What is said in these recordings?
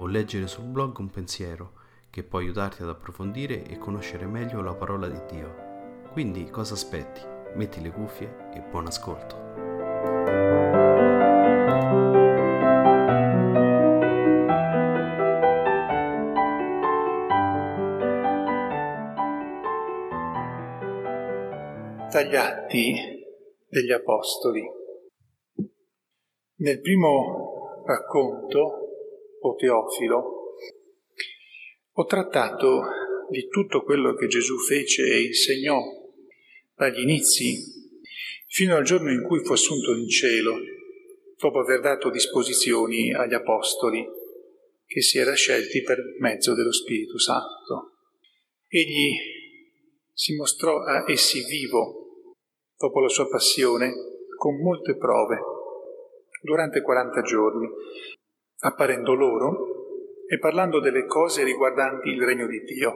o leggere sul blog un pensiero che può aiutarti ad approfondire e conoscere meglio la parola di Dio. Quindi cosa aspetti? Metti le cuffie e buon ascolto. Dagli atti degli Apostoli. Nel primo racconto o Teofilo, ho trattato di tutto quello che Gesù fece e insegnò dagli inizi fino al giorno in cui fu assunto in cielo, dopo aver dato disposizioni agli apostoli che si era scelti per mezzo dello Spirito Santo. Egli si mostrò a essi vivo dopo la sua passione con molte prove durante 40 giorni, apparendo loro e parlando delle cose riguardanti il regno di Dio.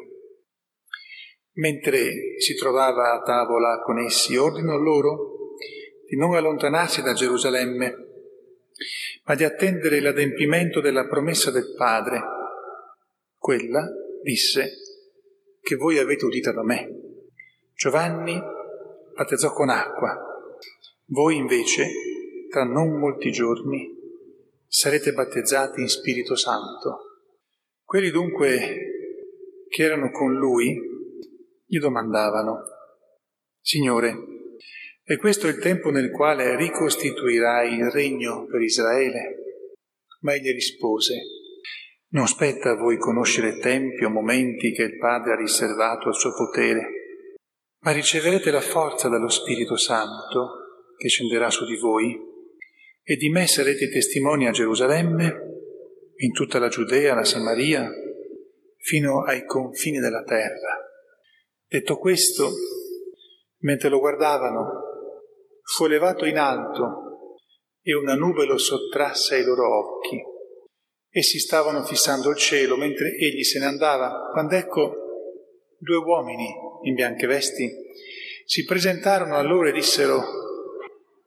Mentre si trovava a tavola con essi, ordinò loro di non allontanarsi da Gerusalemme, ma di attendere l'adempimento della promessa del Padre. Quella, disse, che voi avete udita da me. Giovanni battezzò con acqua, voi invece, tra non molti giorni, sarete battezzati in Spirito Santo. Quelli dunque che erano con lui gli domandavano, Signore, è questo il tempo nel quale ricostituirai il regno per Israele? Ma egli rispose, non spetta a voi conoscere tempi o momenti che il Padre ha riservato al suo potere, ma riceverete la forza dallo Spirito Santo che scenderà su di voi e di me sarete testimoni a Gerusalemme, in tutta la Giudea, la Samaria, fino ai confini della terra. Detto questo, mentre lo guardavano, fu elevato in alto e una nube lo sottrasse ai loro occhi. Essi stavano fissando il cielo mentre egli se ne andava, quando ecco due uomini in bianche vesti si presentarono a loro e dissero,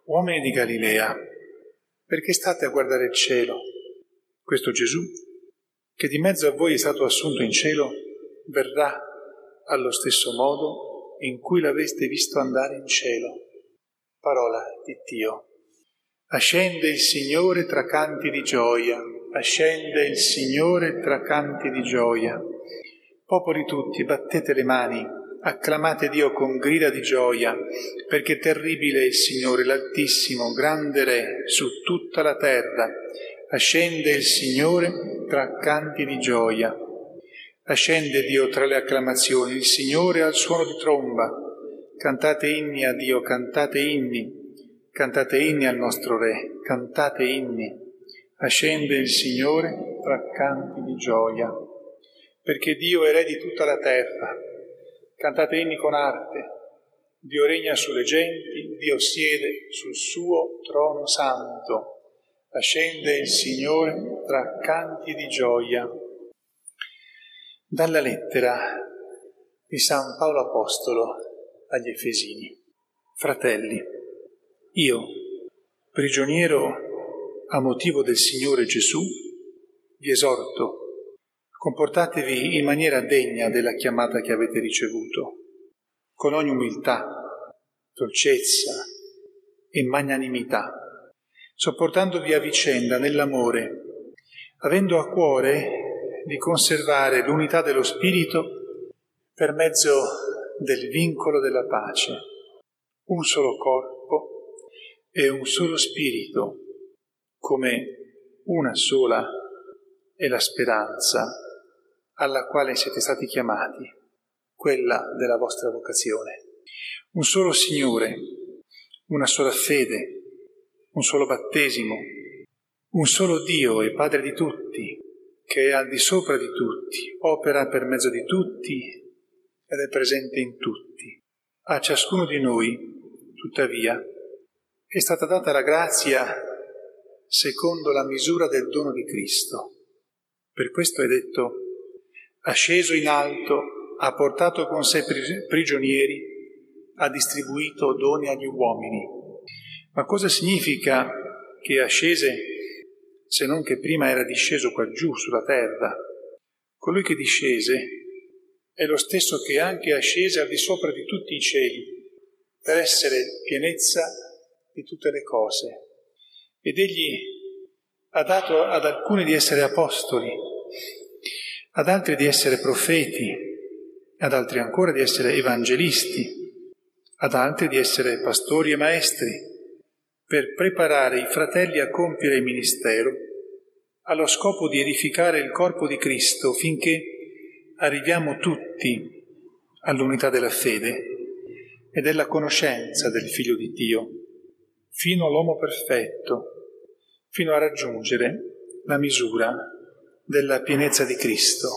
uomini di Galilea, perché state a guardare il cielo. Questo Gesù, che di mezzo a voi è stato assunto in cielo, verrà allo stesso modo in cui l'aveste visto andare in cielo. Parola di Dio. Ascende il Signore tra canti di gioia, ascende il Signore tra canti di gioia. Popoli tutti, battete le mani, acclamate Dio con grida di gioia, perché terribile è il Signore, l'Altissimo, grande Re su tutta la terra. Ascende il Signore tra canti di gioia. Ascende Dio tra le acclamazioni, il Signore al suono di tromba. Cantate inni a Dio, cantate inni, cantate inni al nostro Re, cantate inni. Ascende il Signore tra canti di gioia, perché Dio è Re di tutta la terra Cantate inni con arte. Dio regna sulle genti, Dio siede sul suo trono santo. Ascende il Signore tra canti di gioia. Dalla lettera di San Paolo Apostolo agli Efesini. Fratelli, io, prigioniero a motivo del Signore Gesù, vi esorto Comportatevi in maniera degna della chiamata che avete ricevuto, con ogni umiltà, dolcezza e magnanimità, sopportandovi a vicenda nell'amore, avendo a cuore di conservare l'unità dello Spirito per mezzo del vincolo della pace, un solo corpo e un solo Spirito, come una sola è la speranza alla quale siete stati chiamati, quella della vostra vocazione. Un solo Signore, una sola fede, un solo battesimo, un solo Dio e Padre di tutti, che è al di sopra di tutti, opera per mezzo di tutti ed è presente in tutti. A ciascuno di noi, tuttavia, è stata data la grazia secondo la misura del dono di Cristo. Per questo è detto, ha sceso in alto, ha portato con sé prigionieri, ha distribuito doni agli uomini. Ma cosa significa che ascese se non che prima era disceso qua giù sulla terra. Colui che discese è lo stesso che anche ascese al di sopra di tutti i cieli, per essere pienezza di tutte le cose. Ed egli ha dato ad alcuni di essere apostoli, ad altri di essere profeti, ad altri ancora di essere evangelisti, ad altri di essere pastori e maestri per preparare i fratelli a compiere il ministero, allo scopo di edificare il corpo di Cristo finché arriviamo tutti all'unità della fede e della conoscenza del Figlio di Dio, fino all'uomo perfetto, fino a raggiungere la misura della pienezza di Cristo.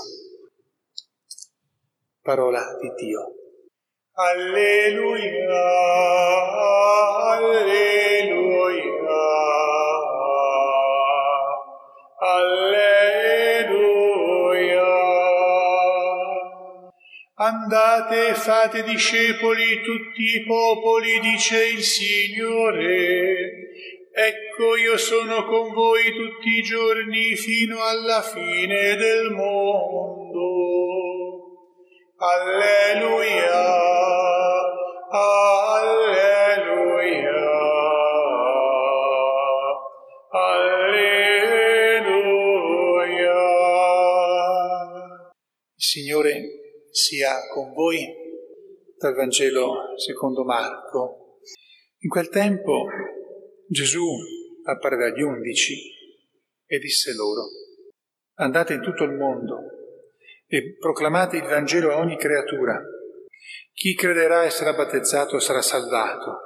Parola di Dio. Alleluia, alleluia, alleluia. Andate e fate discepoli tutti i popoli, dice il Signore. Ecco io sono con voi tutti i giorni fino alla fine del mondo. Alleluia. Alleluia. Alleluia. Il Signore sia con voi dal Vangelo secondo Marco. In quel tempo Gesù apparve agli undici e disse loro, andate in tutto il mondo e proclamate il Vangelo a ogni creatura. Chi crederà e sarà battezzato sarà salvato,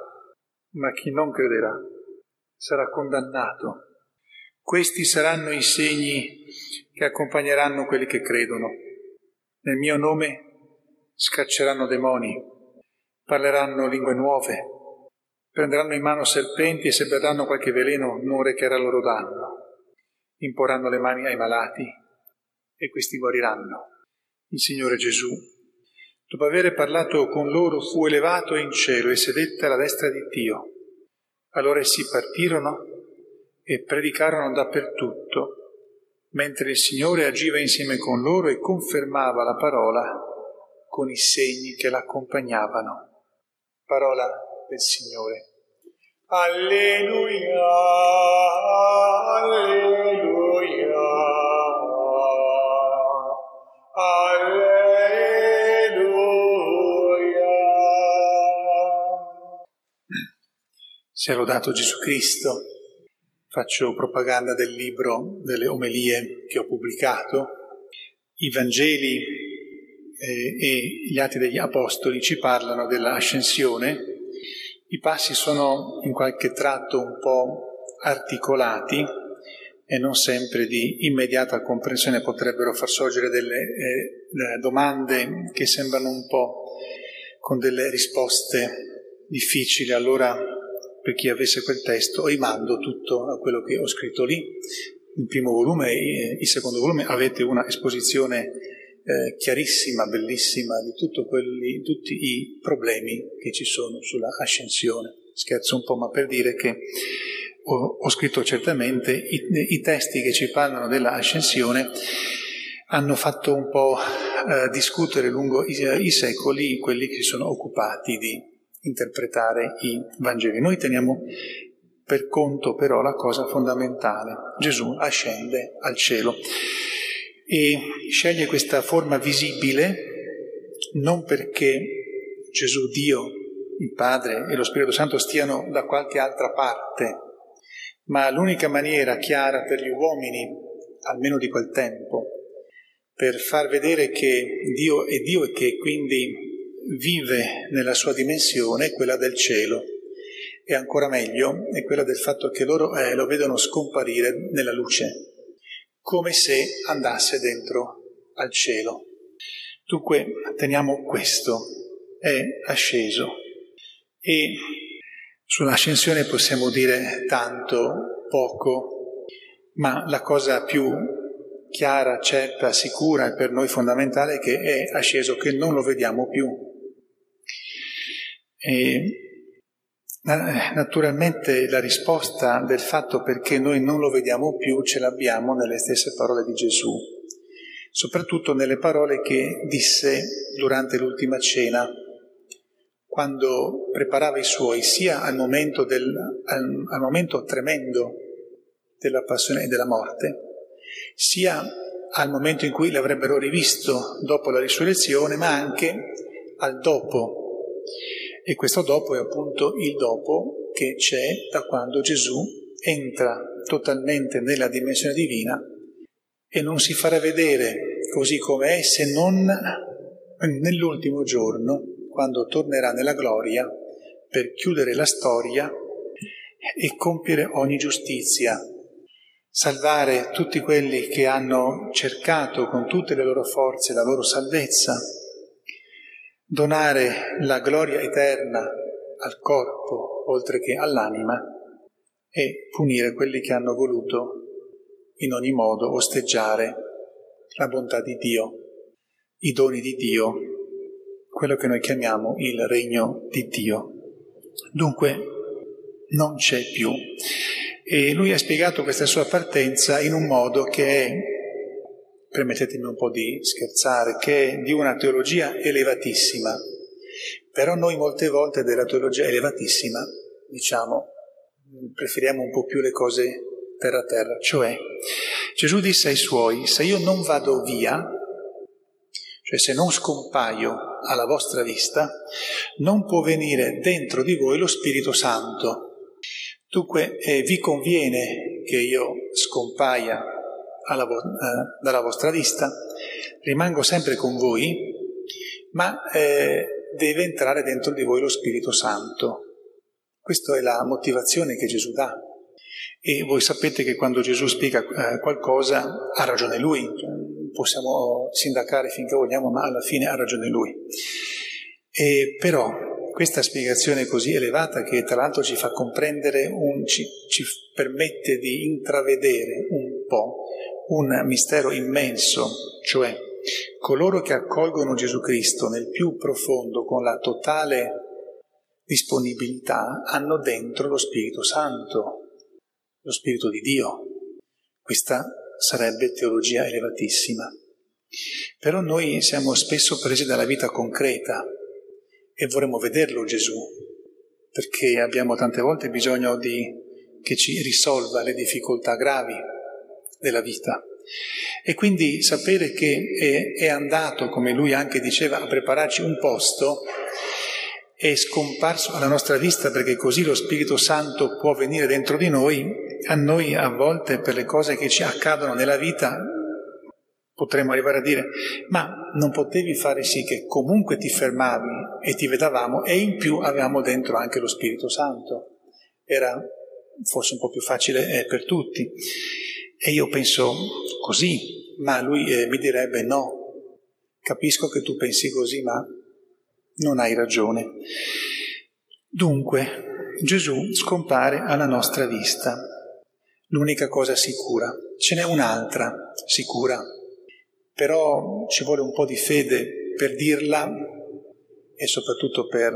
ma chi non crederà sarà condannato. Questi saranno i segni che accompagneranno quelli che credono. Nel mio nome scacceranno demoni, parleranno lingue nuove, prenderanno in mano serpenti e se berranno qualche veleno non recherà loro danno. Imporranno le mani ai malati e questi guariranno. Il Signore Gesù Dopo aver parlato con loro fu elevato in cielo e sedette alla destra di Dio. Allora essi partirono e predicarono dappertutto, mentre il Signore agiva insieme con loro e confermava la parola con i segni che l'accompagnavano. Parola del Signore. Alleluia, alleluia, alleluia. Sia lodato Gesù Cristo. Faccio propaganda del libro delle omelie che ho pubblicato. I Vangeli eh, e gli Atti degli Apostoli ci parlano dell'ascensione. I passi sono in qualche tratto un po' articolati e non sempre di immediata comprensione potrebbero far sorgere delle eh, domande che sembrano un po' con delle risposte difficili. Allora per chi avesse quel testo, rimando tutto a quello che ho scritto lì. Il primo volume e il secondo volume avete una esposizione eh, chiarissima, bellissima di quelli, tutti i problemi che ci sono sulla ascensione. Scherzo un po', ma per dire che ho, ho scritto certamente i, i, testi che ci parlano della ascensione hanno fatto un po' eh, discutere lungo i, i secoli quelli che si sono occupati di interpretare i Vangeli. Noi teniamo per conto però la cosa fondamentale. Gesù ascende al cielo e sceglie questa forma visibile non perché Gesù, Dio, il Padre e lo Spirito Santo stiano da qualche altra parte, ma l'unica maniera chiara per gli uomini, almeno di quel tempo, per far vedere che Dio è Dio e che quindi vive nella sua dimensione, quella del cielo, e ancora meglio è quella del fatto che loro eh, lo vedono scomparire nella luce. Come se andasse dentro al cielo. Dunque, teniamo questo, è asceso. E sull'ascensione possiamo dire tanto, poco, ma la cosa più chiara, certa, sicura e per noi fondamentale è che è asceso, che non lo vediamo più. E Naturalmente la risposta del fatto perché noi non lo vediamo più ce l'abbiamo nelle stesse parole di Gesù, soprattutto nelle parole che disse durante l'ultima cena, quando preparava i suoi, sia al momento, del, al, al momento tremendo della passione e della morte, sia al momento in cui l'avrebbero rivisto dopo la risurrezione, ma anche al dopo e questo dopo è appunto il dopo che c'è da quando Gesù entra totalmente nella dimensione divina e non si farà vedere così come è se non nell'ultimo giorno, quando tornerà nella gloria per chiudere la storia e compiere ogni giustizia, salvare tutti quelli che hanno cercato con tutte le loro forze la loro salvezza donare la gloria eterna al corpo oltre che all'anima e punire quelli che hanno voluto in ogni modo osteggiare la bontà di Dio, i doni di Dio, quello che noi chiamiamo il regno di Dio. Dunque non c'è più. E lui ha spiegato questa sua partenza in un modo che è permettetemi un po' di scherzare, che è di una teologia elevatissima. Però noi molte volte della teologia elevatissima, diciamo, preferiamo un po' più le cose terra a terra. Cioè, Gesù disse ai suoi, se io non vado via, cioè se non scompaio alla vostra vista, non può venire dentro di voi lo Spirito Santo. Dunque eh, vi conviene che io scompaia vo- eh, dalla vostra vista, rimango sempre con voi, ma eh, deve entrare dentro di voi lo Spirito Santo. Questa è la motivazione che Gesù dà. E voi sapete che quando Gesù spiega eh, qualcosa ha ragione lui, possiamo sindacare finché vogliamo, ma alla fine ha ragione lui. E però questa spiegazione così elevata che tra l'altro ci fa comprendere, un, ci, ci permette di intravedere un po' un mistero immenso, cioè coloro che accolgono Gesù Cristo nel più profondo con la totale disponibilità hanno dentro lo Spirito Santo, lo Spirito di Dio. Questa sarebbe teologia elevatissima. Però noi siamo spesso presi dalla vita concreta e vorremmo vederlo Gesù, perché abbiamo tante volte bisogno di, che ci risolva le difficoltà gravi della vita. E quindi sapere che è, è andato, come lui anche diceva, a prepararci un posto, è scomparso alla nostra vista perché così lo Spirito Santo può venire dentro di noi, a noi a volte per le cose che ci accadono nella vita potremmo arrivare a dire ma non potevi fare sì che comunque ti fermavi e ti vedavamo e in più avevamo dentro anche lo Spirito Santo. Era forse un po' più facile eh, per tutti. E io penso così, ma lui eh, mi direbbe no, capisco che tu pensi così, ma non hai ragione. Dunque, Gesù scompare alla nostra vista. L'unica cosa sicura. Ce n'è un'altra sicura, però ci vuole un po' di fede per dirla e soprattutto per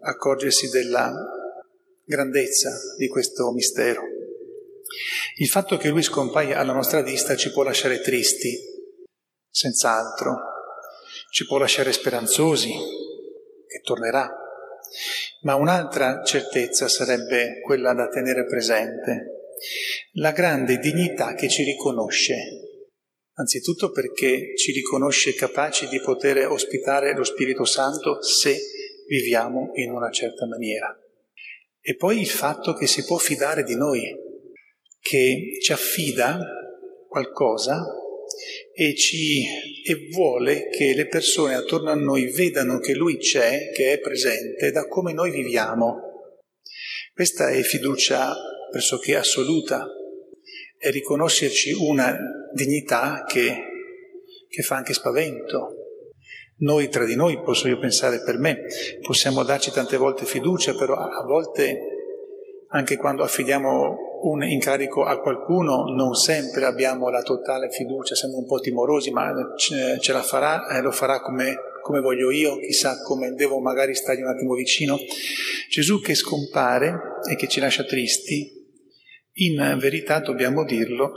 accorgersi della grandezza di questo mistero. Il fatto che lui scompaia alla nostra vista ci può lasciare tristi, senz'altro, ci può lasciare speranzosi, che tornerà, ma un'altra certezza sarebbe quella da tenere presente, la grande dignità che ci riconosce, anzitutto perché ci riconosce capaci di poter ospitare lo Spirito Santo se viviamo in una certa maniera. E poi il fatto che si può fidare di noi, che ci affida qualcosa e, ci, e vuole che le persone attorno a noi vedano che Lui c'è, che è presente, da come noi viviamo. Questa è fiducia pressoché assoluta è riconoscerci una dignità che, che fa anche spavento. Noi tra di noi, posso io pensare per me, possiamo darci tante volte fiducia, però a volte anche quando affidiamo un incarico a qualcuno non sempre abbiamo la totale fiducia, siamo un po' timorosi, ma ce la farà, eh, lo farà come, come voglio io, chissà come devo magari stargli un attimo vicino. Gesù che scompare e che ci lascia tristi, in verità dobbiamo dirlo,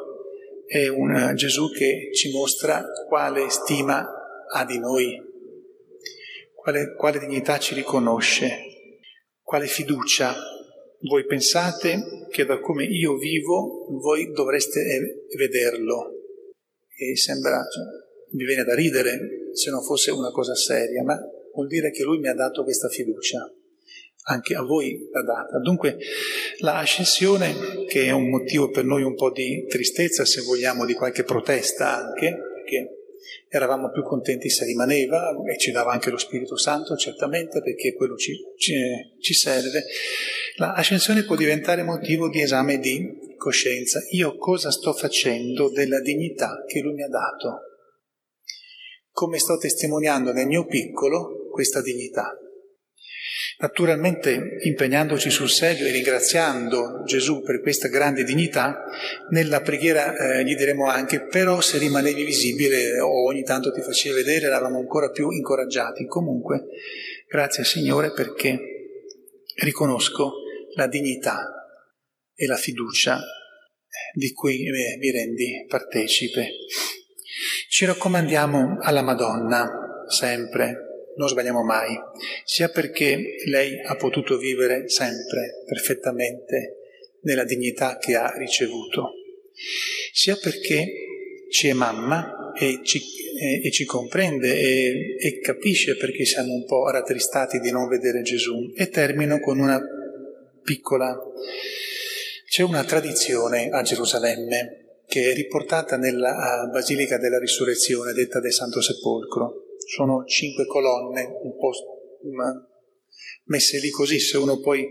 è un Gesù che ci mostra quale stima ha di noi, quale, quale dignità ci riconosce, quale fiducia voi pensate che da come io vivo voi dovreste vederlo. E sembra, cioè, mi viene da ridere se non fosse una cosa seria, ma vuol dire che lui mi ha dato questa fiducia. Anche a voi l'ha data. Dunque la ascensione, che è un motivo per noi un po' di tristezza, se vogliamo, di qualche protesta anche, perché eravamo più contenti se rimaneva e ci dava anche lo Spirito Santo, certamente, perché quello ci, ci, ci serve. L'ascensione può diventare motivo di esame di coscienza. Io cosa sto facendo della dignità che Lui mi ha dato? Come sto testimoniando nel mio piccolo questa dignità? Naturalmente impegnandoci sul serio e ringraziando Gesù per questa grande dignità, nella preghiera eh, gli diremo anche, però se rimanevi visibile o ogni tanto ti facevi vedere, eravamo ancora più incoraggiati. Comunque, grazie Signore perché riconosco la dignità e la fiducia di cui mi rendi partecipe. Ci raccomandiamo alla Madonna sempre, non sbagliamo mai, sia perché lei ha potuto vivere sempre perfettamente nella dignità che ha ricevuto, sia perché ci è mamma e ci, e, e ci comprende e, e capisce perché siamo un po' rattristati di non vedere Gesù. E termino con una piccola... C'è una tradizione a Gerusalemme che è riportata nella Basilica della Risurrezione, detta del Santo Sepolcro sono cinque colonne un po' messe lì così, se uno poi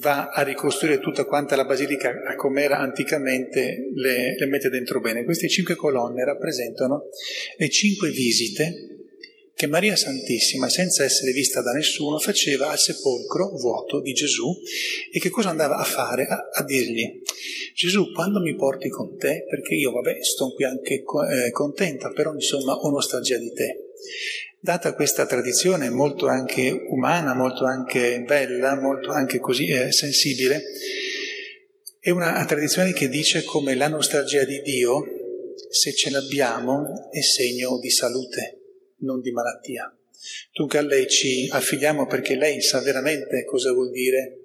va a ricostruire tutta quanta la basilica a com'era anticamente, le, le mette dentro bene. Queste cinque colonne rappresentano le cinque visite che Maria Santissima, senza essere vista da nessuno, faceva al sepolcro vuoto di Gesù e che cosa andava a fare? A, a dirgli, Gesù, quando mi porti con te, perché io, vabbè, sto qui anche eh, contenta, però insomma ho nostalgia di te. Data questa tradizione molto anche umana, molto anche bella, molto anche così eh, sensibile, è una tradizione che dice come la nostalgia di Dio, se ce l'abbiamo, è segno di salute, non di malattia. Dunque a lei ci affidiamo perché lei sa veramente cosa vuol dire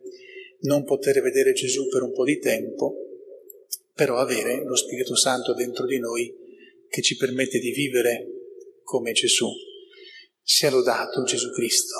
non poter vedere Gesù per un po' di tempo, però avere lo Spirito Santo dentro di noi che ci permette di vivere come Gesù. Sia lodato Gesù Cristo.